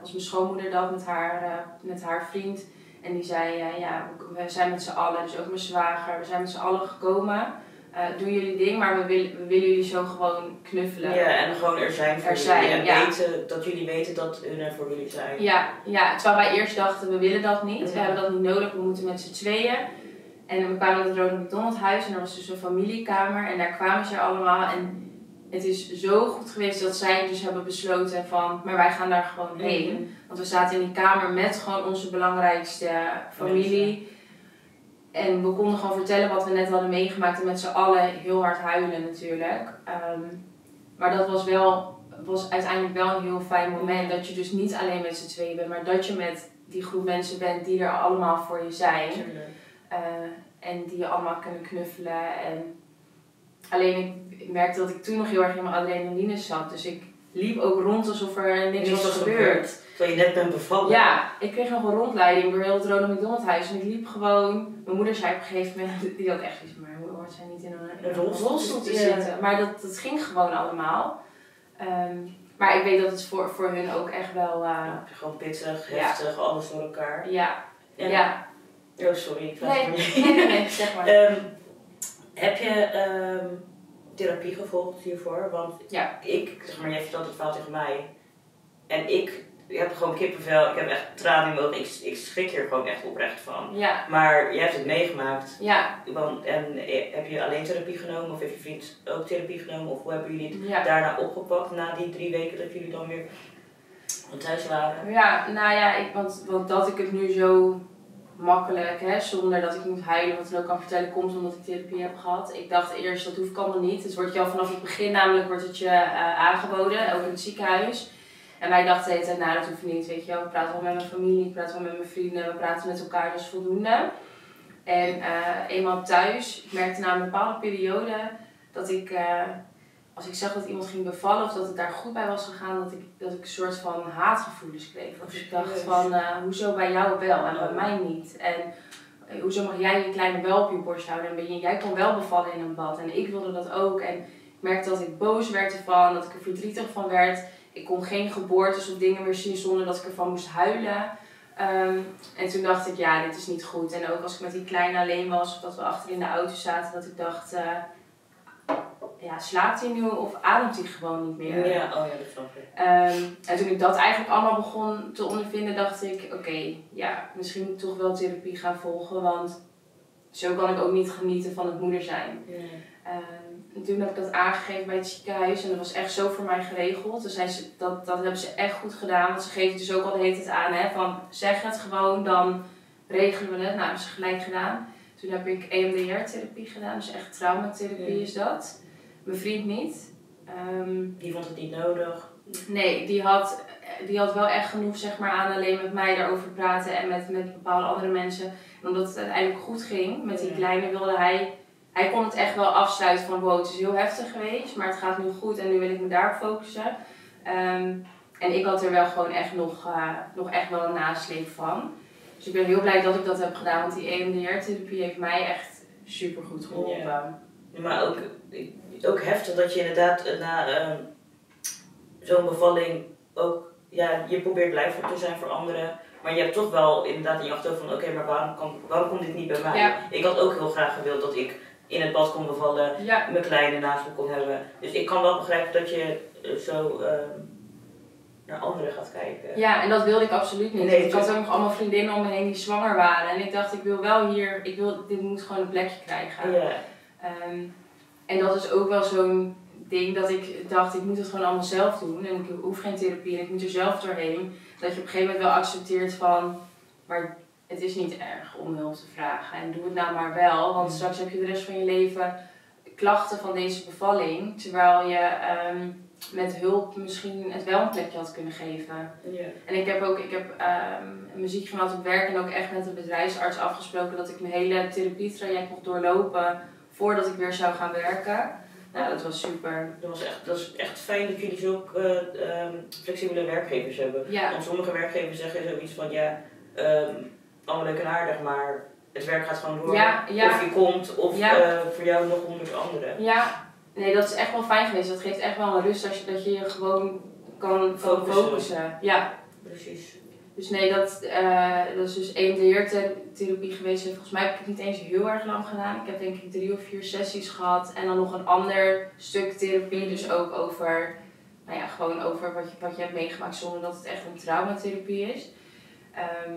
was mijn schoonmoeder dat met haar, met haar vriend. En die zei, eh, ja, we zijn met z'n allen, dus ook mijn zwager, we zijn met z'n allen gekomen. Eh doe jullie ding, maar we willen, we willen jullie zo gewoon knuffelen. Ja, en gewoon er zijn voor Er jullie. zijn, en ja. weten, dat jullie weten dat hun er voor jullie zijn. Ja, ja, terwijl wij eerst dachten, we willen dat niet. We hebben dat niet nodig, we moeten met z'n tweeën. En we kwamen naar het Ronald McDonald huis en er was dus een familiekamer. En daar kwamen ze allemaal. En het is zo goed geweest dat zij dus hebben besloten van, maar wij gaan daar gewoon heen. Mhm. Want we zaten in die kamer met gewoon onze belangrijkste familie. En we konden gewoon vertellen wat we net hadden meegemaakt. En met z'n allen heel hard huilen natuurlijk. Ehm, maar dat was wel, was uiteindelijk wel een heel fijn moment. Dat je dus niet alleen met z'n tweeën bent. Maar dat je met die groep mensen bent die er allemaal voor je zijn. Eh, en die je allemaal kunnen knuffelen. En alleen ik, ik merkte dat ik toen nog heel erg in mijn adrenaline zat. Dus ik liep ook rond alsof er niks Niks was was gebeurd. Terwijl je net bent bevallen. Ja, ik kreeg nog een rondleiding door heel het Ronald McDonald huis. En ik liep gewoon... Mijn moeder zei op een gegeven moment... Die had echt iets maar hoe hoort zij niet in een, in Een een rolstoel te ja. zitten. Maar dat, dat ging gewoon allemaal. Ehm, maar ik weet dat het voor, voor hun ook echt wel... eh, Ja, Gewoon pittig, Ja. heftig, alles door elkaar. ja, En- ja. Oh, sorry. Ik Nee, nee, nee, zeg maar. Ehm, heb je ehm, therapie gevolgd hiervoor? Want Ja. ik, zeg maar, jij vertelt het verhaal tegen mij. En ik, ik heb gewoon kippenvel, ik heb echt tranen in mijn ogen. Ik, ik schrik hier gewoon echt oprecht van. Ja, Maar jij hebt het meegemaakt. ja, Want, en eh, heb je alleen therapie genomen of heeft je vriend ook therapie genomen? Of hoe hebben jullie het ja. daarna opgepakt na die drie weken dat jullie dan weer thuis waren? Ja, nou ja, ik, want, want dat ik het nu zo makkelijk, hè, zonder dat ik moet huilen, wat ik ook kan vertellen, komt omdat ik therapie heb gehad. Ik dacht eerst, dat hoef ik allemaal niet. Het wordt je vanaf het begin namelijk wordt het je eh, aangeboden, ook in het ziekenhuis. En wij dachten tijd, nou dat hoeft niet, weet je wel. We praten wel met mijn familie, ik praat wel met mijn vrienden, we praten met elkaar, dat is voldoende. En eh, eenmaal thuis, ik merkte na een bepaalde periode dat ik, eh, als ik zag dat iemand ging bevallen of dat het daar goed bij was gegaan, dat ik, dat ik een soort van haatgevoelens kreeg. Dat ik dacht van, eh, hoezo bij jou wel en bij mij niet? En eh, hoezo mag jij je kleine wel op je borst houden en ben je, jij kon wel bevallen in een bad en ik wilde dat ook. En ik merkte dat ik boos werd ervan, dat ik er verdrietig van werd. Ik kon geen geboortes of dingen meer zien zonder dat ik ervan moest huilen. Ehm, en toen dacht ik, ja, dit is niet goed. En ook als ik met die kleine alleen was, of dat we achter in de auto zaten, dat ik dacht, eh, ja, slaapt hij nu of ademt hij gewoon niet meer? Ja, oh ja, dat snap ik. Ehm, en toen ik dat eigenlijk allemaal begon te ondervinden, dacht ik, oké, ja, misschien moet ik toch wel therapie gaan volgen, want zo kan ik ook niet genieten van het moeder zijn. Ehm, en toen heb ik dat aangegeven bij het ziekenhuis en dat was echt zo voor mij geregeld. Dus ze, dat, dat hebben ze echt goed gedaan, want ze geven dus ook al de hele tijd aan, hè, van zeg het gewoon, dan regelen we het. Nou, hebben ze gelijk gedaan. Toen heb ik EMDR-therapie gedaan, dus echt traumatherapie Ja. is dat. Mijn vriend niet. Ehm, Die vond het niet nodig. Nee, die had, die had wel echt genoeg zeg maar, aan alleen met mij daarover praten en met, met bepaalde andere mensen. En omdat het uiteindelijk goed ging met die Ja. kleine, wilde hij, hij kon het echt wel afsluiten van wow, het is heel heftig geweest, maar het gaat nu goed en nu wil ik me daarop focussen. Ehm, en ik had er wel gewoon echt nog, eh, nog echt wel een nasleep van. Dus ik ben heel blij dat ik dat heb gedaan, want die EMDR-therapie heeft mij echt super goed geholpen. Ja, Maar ook, ook heftig dat je inderdaad na ehm, zo'n bevalling ook, ja, je probeert blijven te zijn voor anderen. Maar je hebt toch wel inderdaad in je achterhoofd van, oké, maar waarom, kan, waarom komt dit niet bij mij? Ja. Ik had ook heel graag gewild dat ik in het bad kon bevallen, Ja, mijn kleine naast me kon hebben. Dus ik kan wel begrijpen dat je eh, zo ehm, naar anderen gaat kijken. Ja, en dat wilde ik absoluut niet. Nee, ik had tuurlijk. ook nog allemaal vriendinnen om me heen die zwanger waren. En ik dacht, ik wil wel hier, ik wil, dit moet gewoon een plekje krijgen. Ja. Ehm, en dat is ook wel zo'n ding dat ik dacht, ik moet het gewoon allemaal zelf doen. En ik hoef geen therapie en ik moet er zelf doorheen. Dat je op een gegeven moment wel accepteert van, maar het is niet erg om hulp te vragen. En doe het nou maar wel, want straks heb je de rest van je leven klachten van deze bevalling. Terwijl je ehm, met hulp misschien het wel een plekje had kunnen geven. En ik heb ook ik heb, ehm, muziek gemaakt op werk en ook echt met een bedrijfsarts afgesproken dat ik mijn hele therapietraject mocht doorlopen voordat ik weer zou gaan werken. Nou, dat was super. Dat, was echt, dat is echt fijn dat jullie zulke uh, um, flexibele werkgevers hebben. Ja. Want sommige werkgevers zeggen zoiets van ja, um, allemaal leuk en aardig, maar het werk gaat gewoon door. Ja, ja. Of je komt, of uh, voor jou nog honderd anderen. Ja, nee, dat is echt wel fijn geweest. Dat geeft echt wel een rust als je, dat je je gewoon kan kan Focussen. focussen. Ja, Precies. Dus nee, dat, eh, dat is dus één leertherapie geweest. En volgens mij heb ik het niet eens heel erg lang gedaan. Ik heb denk ik drie of vier sessies gehad. En dan nog een ander stuk therapie. Dus ook over, nou ja, gewoon over wat je, wat je hebt meegemaakt zonder dat het echt een traumatherapie is. Ehm,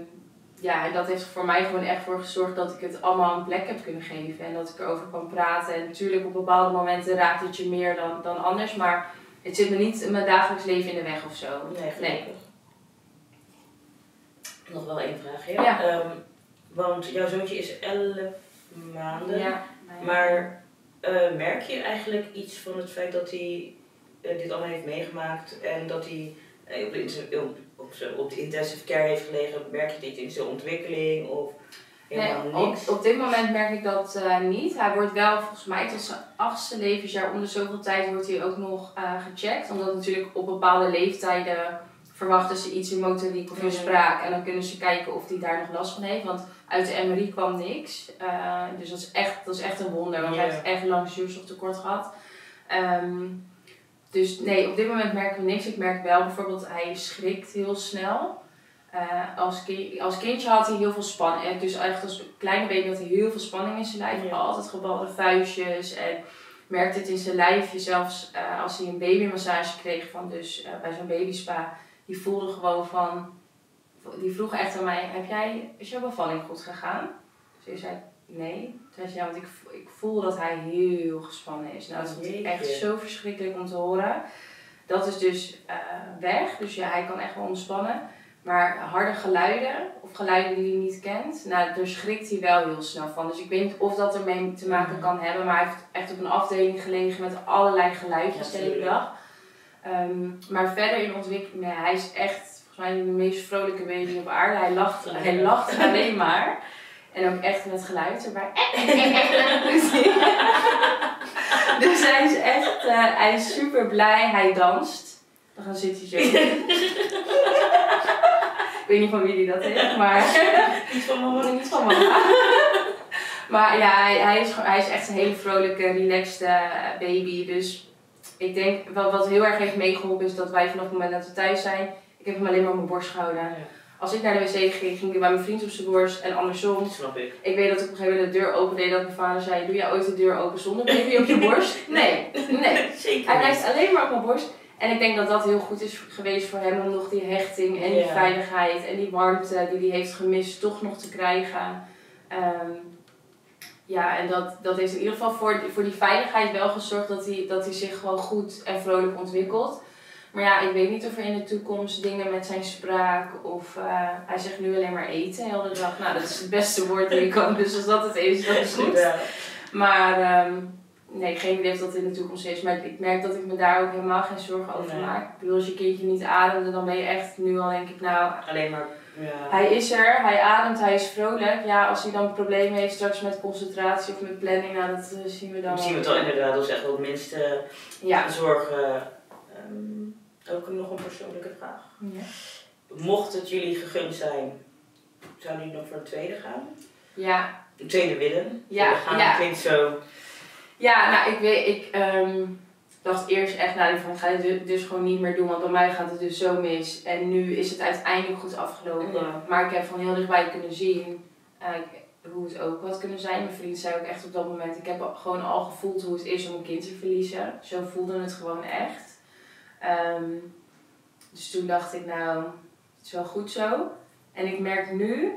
ja, en dat heeft voor mij gewoon echt voor gezorgd dat ik het allemaal een plek heb kunnen geven. En dat ik erover kan praten. En natuurlijk op bepaalde momenten raakt het je meer dan, dan anders. Maar het zit me niet in mijn dagelijks leven in de weg of zo. Nee, gelukkig. Nog wel één vraag, ja. Ehm, want jouw zoontje is 11 maanden. Ja, Maar eh, merk je eigenlijk iets van het feit dat hij eh, dit allemaal heeft meegemaakt en dat hij eh, op, de, op, op, de intensive care heeft gelegen? Merk je dit in zijn ontwikkeling of helemaal niks? op dit moment merk ik dat niet. Hij wordt wel volgens mij tot zijn achtste levensjaar om de zoveel tijd wordt hij ook nog gecheckt. Omdat natuurlijk op bepaalde leeftijden verwachten ze iets in motoriek of in spraak. En dan kunnen ze kijken of hij daar nog last van heeft. Want uit de MRI kwam niks. Eh, dus dat is, echt, dat is echt een wonder. Want hij heeft echt lang zuurstoftekort gehad. Ehm, dus nee, op dit moment merken we niks. Ik merk wel bijvoorbeeld, hij schrikt heel snel. Eh, als, ki- als kindje had hij heel veel spanning. Dus echt als kleine baby had hij heel veel spanning in zijn lijf. Ja. Altijd gebalde vuistjes. En merkte het in zijn lijfje. Zelfs eh, als hij een babymassage kreeg van dus bij zo'n babyspa. Die voelde gewoon van... Die vroeg echt aan mij, heb jij, is jouw bevalling goed gegaan? Dus ik zei, nee. Toen zei ze, ja, want ik, ik voel dat hij heel gespannen is. Nou, dat is natuurlijk echt zo verschrikkelijk om te horen. Dat is dus eh, weg. Dus ja, hij kan echt wel ontspannen. Maar harde geluiden, of geluiden die hij niet kent, nou, daar schrikt hij wel heel snel van. Dus ik weet niet of dat ermee te maken kan hebben. Maar hij heeft echt op een afdeling gelegen met allerlei geluidjes Ja, de hele dag. Ehm, maar verder in ontwikkeling, nee, hij is echt volgens mij de meest vrolijke baby op aarde. Hij lacht, hij lacht alleen maar. En ook echt met geluid erbij. dus hij is echt, eh, hij is super blij. Hij danst. Dan gaan zit hij zo. Ik weet niet van wie die dat is, maar... Iets van mama? Niet van mama. maar ja, hij, hij, is, hij is echt een hele vrolijke, relaxed baby. Dus ik denk, wat, wat heel erg heeft meegeholpen is dat wij vanaf het moment dat we thuis zijn... Ik heb hem alleen maar op mijn borst gehouden. Als ik naar de wc ging, ging hij bij mijn vriend op zijn borst en andersom. Snap ik. Ik weet dat ik op een gegeven moment de deur opende dat mijn vader zei... Doe jij ooit de deur open zonder baby op je borst? Nee, nee. Zeker. Hij blijft alleen maar op mijn borst. En ik denk dat dat heel goed is geweest voor hem om nog die hechting en die Ja. veiligheid en die warmte die hij heeft gemist toch nog te krijgen. Ehm, ja, en dat, dat heeft in ieder geval voor, voor die veiligheid wel gezorgd dat hij, dat hij zich gewoon goed en vrolijk ontwikkelt. Maar ja, ik weet niet of er in de toekomst dingen met zijn spraak of eh, hij zegt nu alleen maar eten de hele dag. Nou, dat is het beste woord dat je kan. Dus als dat het is, dat is goed. Ja. Maar ehm, nee, geen idee of dat in de toekomst is. Maar ik merk dat ik me daar ook helemaal geen zorgen over Nee. maak. Ik bedoel, als je kindje niet ademde, dan ben je echt nu al denk ik, nou, Alleen maar. Ja. hij is er, hij ademt, hij is vrolijk. Ja, als hij dan problemen heeft straks met concentratie of met planning, nou dat eh, zien we dan Dan zien we het al inderdaad, dat is echt wel het minste Ja. zorgen. Ehm, ook nog een persoonlijke vraag. ja. Mocht het jullie gegund zijn, zouden jullie nog voor een tweede gaan? Ja, Een tweede willen? Ja, We gaan ja. klinkt zo. ja nou ik weet, ik ehm, dacht eerst echt, nou ik ga dit du- dus gewoon niet meer doen, want bij mij gaat het dus zo mis. En nu is het uiteindelijk goed afgelopen. Ja. Maar ik heb van heel dichtbij kunnen zien eh, hoe het ook had kunnen zijn. Mijn vriend zei ook echt op dat moment, ik heb gewoon al gevoeld hoe het is om een kind te verliezen. Zo voelde het gewoon echt. Ehm, dus toen dacht ik, nou, het is wel goed zo. En ik merk nu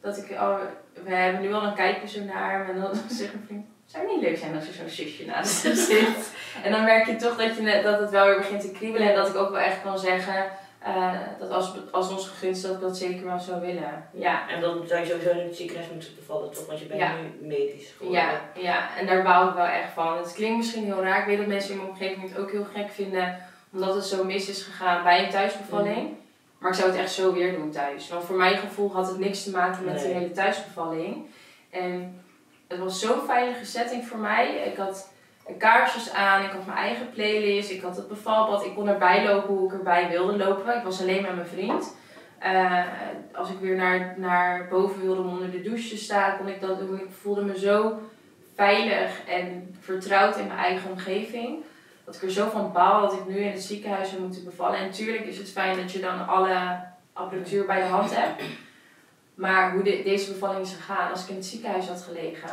dat ik al, we hebben nu al een kijkje zo naar hem en dan zegt mijn vriend, zou het niet leuk zijn als er zo'n zusje naast hem zit? En dan merk je toch dat, je, net- dat het wel weer begint te kriebelen en dat ik ook wel echt kan zeggen eh, dat als, als ons gegund dat ik dat zeker wel zou willen. Ja. En dan zou je sowieso in het ziekenhuis moeten bevallen, toch? Want je bent Ja. nu medisch geworden. Ja, ja, en daar bouw ik wel echt van. Het klinkt misschien heel raar. Ik weet dat mensen in mijn omgeving het ook heel gek vinden, omdat het zo mis is gegaan bij een thuisbevalling. Maar ik zou het echt zo weer doen thuis. Want voor mijn gevoel had het niks te maken met Nee. hele thuisbevalling. En het was zo'n veilige setting voor mij. Ik had kaarsjes aan, ik had mijn eigen playlist, ik had het bevalbad, ik kon erbij lopen hoe ik erbij wilde lopen. Ik was alleen met mijn vriend. Eh, als ik weer naar, naar boven wilde om onder de douche te staan, kon ik dat doen. Ik voelde me zo veilig en vertrouwd in mijn eigen omgeving. Dat ik er zo van baal dat ik nu in het ziekenhuis zou moeten bevallen. En natuurlijk is het fijn dat je dan alle apparatuur bij de hand hebt. Maar hoe de, deze bevalling is gegaan, als ik in het ziekenhuis had gelegen,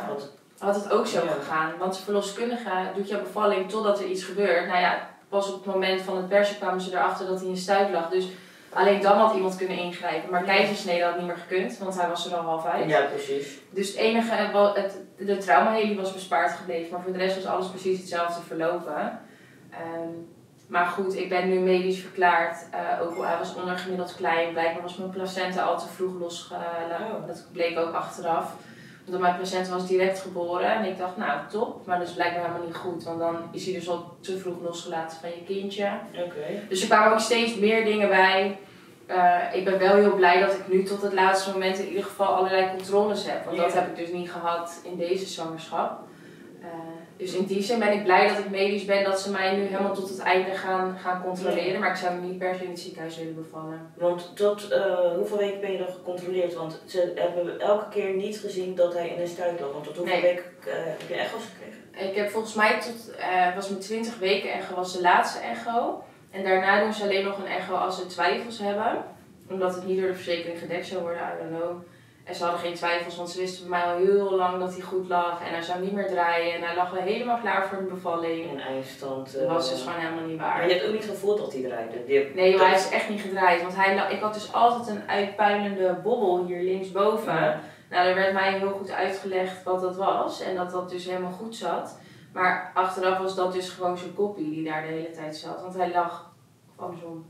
had het ook zo Ja. gegaan. Want de verloskundige doet jouw bevalling totdat er iets gebeurt. Nou ja, pas op het moment van het persen kwamen ze erachter dat hij in stuit lag. Dus alleen dan had iemand kunnen ingrijpen. Maar keizersnede had niet meer gekund, want hij was er al half uit. Ja, precies. Dus het enige, eh, het, de traumaheli was bespaard gebleven, maar voor de rest was alles precies hetzelfde verlopen. Ehm, maar goed, ik ben nu medisch verklaard. eh, ook al hij was ondergemiddeld klein. Blijkbaar was mijn placenta al te vroeg losgelaten. Oh. Dat bleek ook achteraf. Omdat mijn placenta was direct geboren. En ik dacht, nou top. Maar dat is blijkbaar helemaal niet goed. Want dan is hij dus al te vroeg losgelaten van je kindje. Oké. Dus er kwamen ook steeds meer dingen bij. Eh, ik ben wel heel blij dat ik nu tot het laatste moment in ieder geval allerlei controles heb. Want dat heb ik dus niet gehad in deze zwangerschap. Dus in die zin ben ik blij dat ik medisch ben, dat ze mij nu helemaal tot het einde gaan, gaan controleren. Maar ik zou niet per se in het ziekenhuis willen bevallen. Want tot eh, hoeveel weken ben je dan gecontroleerd? Want ze hebben elke keer niet gezien dat hij in een stuit lag. Want tot hoeveel Nee. weken eh, heb je echo's gekregen? Ik heb volgens mij tot, eh was mijn 20 weken echo was de laatste echo. En daarna doen ze alleen nog een echo als ze twijfels hebben. Omdat het niet door de verzekering gedekt zou worden, I don't know. En ze hadden geen twijfels, want ze wisten bij mij al heel lang dat hij goed lag. En hij zou niet meer draaien. En hij lag wel helemaal klaar voor een bevalling. In eindstand. Dat eh, was dus gewoon helemaal niet Maar waar. je hebt ook niet gevoeld dat hij draaide. Nee, dat- hij is echt niet gedraaid. Want hij, ik had dus altijd een uitpuilende bobbel hier linksboven. Ja. Nou, er werd mij heel goed uitgelegd wat dat was. En dat dat dus helemaal goed zat. Maar achteraf was dat dus gewoon zijn koppie die daar de hele tijd zat. Want hij lag, of andersom.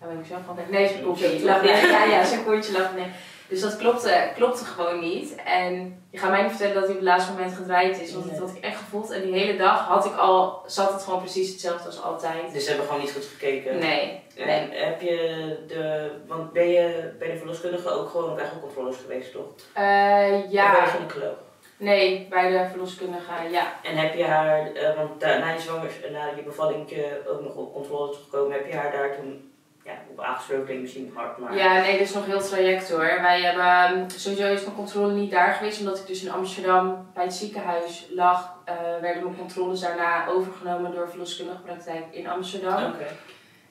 Daar ben ik zelf van. Nee, zijn koppie. Ja, ja, zijn koortje lag. Nee. Dus dat klopte, klopte gewoon niet. En je gaat mij niet vertellen dat hij op het laatste moment gedraaid is. Want dat had ik echt gevoeld. En die hele dag had ik al, zat het gewoon precies hetzelfde als altijd. Dus ze hebben gewoon niet goed gekeken. Nee, En nee. heb je de. Want ben je bij de verloskundige ook gewoon op echocontroles geweest, toch? Eh, Of bij ja, de gynaecoloog? nee, bij de verloskundige, ja. En heb je haar, eh, want na je zwangers, na je bevalling ook nog op controle gekomen, heb je haar daar toen ja, op aangesproken, ik misschien hard, maar... Ja, nee, dit is nog heel traject hoor. Wij hebben, sowieso is mijn controle niet daar geweest, omdat ik dus in Amsterdam bij het ziekenhuis lag. eh, werden mijn controles daarna overgenomen door verloskundige praktijk in Amsterdam. Oké.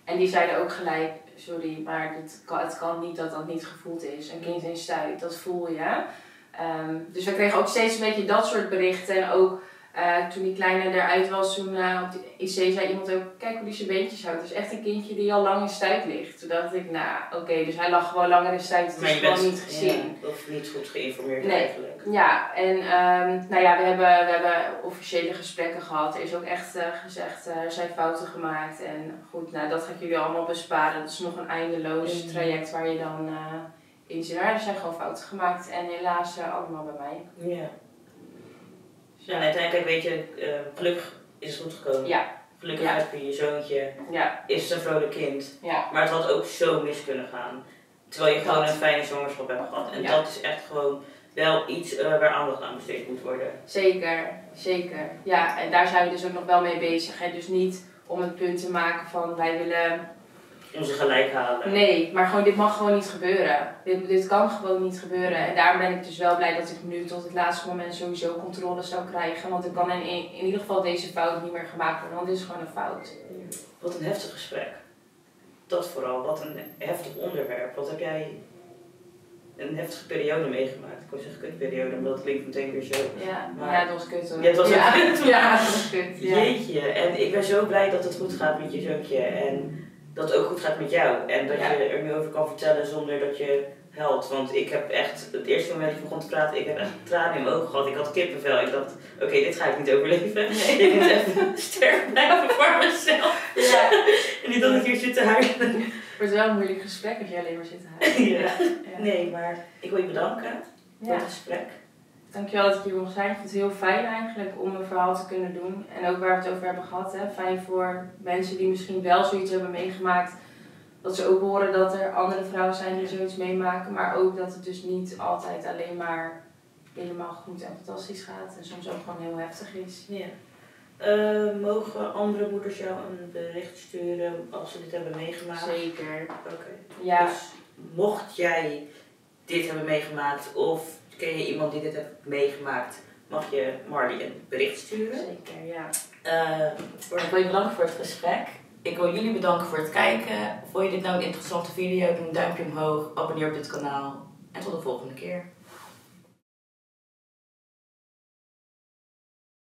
En die zeiden ook gelijk, sorry, maar kan, het kan niet dat dat niet gevoeld is. Een kind in stuit, dat voel je. Ehm, dus we kregen ook steeds een beetje dat soort berichten. En ook eh, toen die kleine eruit was, toen eh, op de IC zei iemand ook, kijk hoe die zijn beentjes houdt. Het is echt een kindje die al lang in stuit ligt. Toen dacht ik, nou oké, dus hij lag gewoon langer in stuit. Het Maar is gewoon bent niet gezien. ja, of niet goed geïnformeerd Nee. eigenlijk. Ja, en ehm, nou ja, we hebben, we hebben officiële gesprekken gehad. Er is ook echt eh, gezegd, er zijn fouten gemaakt. En goed, nou, dat ga ik jullie allemaal besparen. Dat is nog een eindeloos Mhm. traject waar je dan in zit. Er zijn gewoon fouten gemaakt. En helaas allemaal bij mij. Ja. Ja, uiteindelijk weet je, eh, gelukkig is het goed gekomen. Ja. Gelukkig Ja. heb je je zoontje, Ja, is een vrolijk kind. ja, Maar het had ook zo mis kunnen gaan. Terwijl je gewoon een fijne zwangerschap hebt gehad. En Ja. dat is echt gewoon wel iets eh, waar aandacht aan besteed moet worden. zeker. Zeker. Ja, en daar zijn we dus ook nog wel mee bezig. Hè. Dus niet om het punt te maken van wij willen Onze gelijk halen. Nee, maar gewoon, dit mag gewoon niet gebeuren. Dit, dit kan gewoon niet gebeuren. En daarom ben ik dus wel blij dat ik nu tot het laatste moment sowieso controle zou krijgen. Want ik kan in, in ieder geval deze fout niet meer gemaakt worden, want dit is gewoon een fout. Wat een heftig gesprek. Dat vooral, wat een heftig onderwerp. Wat heb jij een heftige periode meegemaakt? Ik wil zeggen kutperiode, maar dat klinkt meteen weer zo. Ja, Maar- ja dat was kut hoor. Ja, het was ook ja. kut, Ja, het was kut. Ja. Jeetje, en ik ben zo blij dat het goed gaat met je zoontje. En dat het ook goed gaat met jou. En dat Ja. je er nu over kan vertellen zonder dat je huilt. Want ik heb echt, het eerste moment dat ik begon te praten, ik heb echt tranen in mijn ogen gehad. Ik had kippenvel. Ik dacht, oké, dit ga ik niet overleven. Nee. Ik moet even sterk blijven voor mezelf. Ja. En niet dat ik hier zit te huilen. Het wordt wel een moeilijk gesprek als je alleen maar zit te huilen. Ja. Ja. Nee, maar ik wil je bedanken voor het gesprek. Dankjewel dat ik hier mocht zijn. Ik vond het heel fijn eigenlijk om mijn verhaal te kunnen doen. En ook waar we het over hebben gehad. Hè. Fijn voor mensen die misschien wel zoiets hebben meegemaakt. Dat ze ook horen dat er andere vrouwen zijn die zoiets meemaken. Maar ook dat het dus niet altijd alleen maar helemaal goed en fantastisch gaat. En soms ook gewoon heel heftig is. Ja. Eh, mogen andere moeders jou een bericht sturen als ze dit hebben meegemaakt? Zeker. Oké. Ja, Dus mocht jij dit hebben meegemaakt of ken je iemand die dit heeft meegemaakt, mag je Marley een bericht sturen. zeker, ja. Voor- Ik wil je bedanken voor het gesprek. Ik wil jullie bedanken voor het kijken. Vond je dit nou een interessante video? Doe een duimpje omhoog, abonneer op dit kanaal. En tot de volgende keer.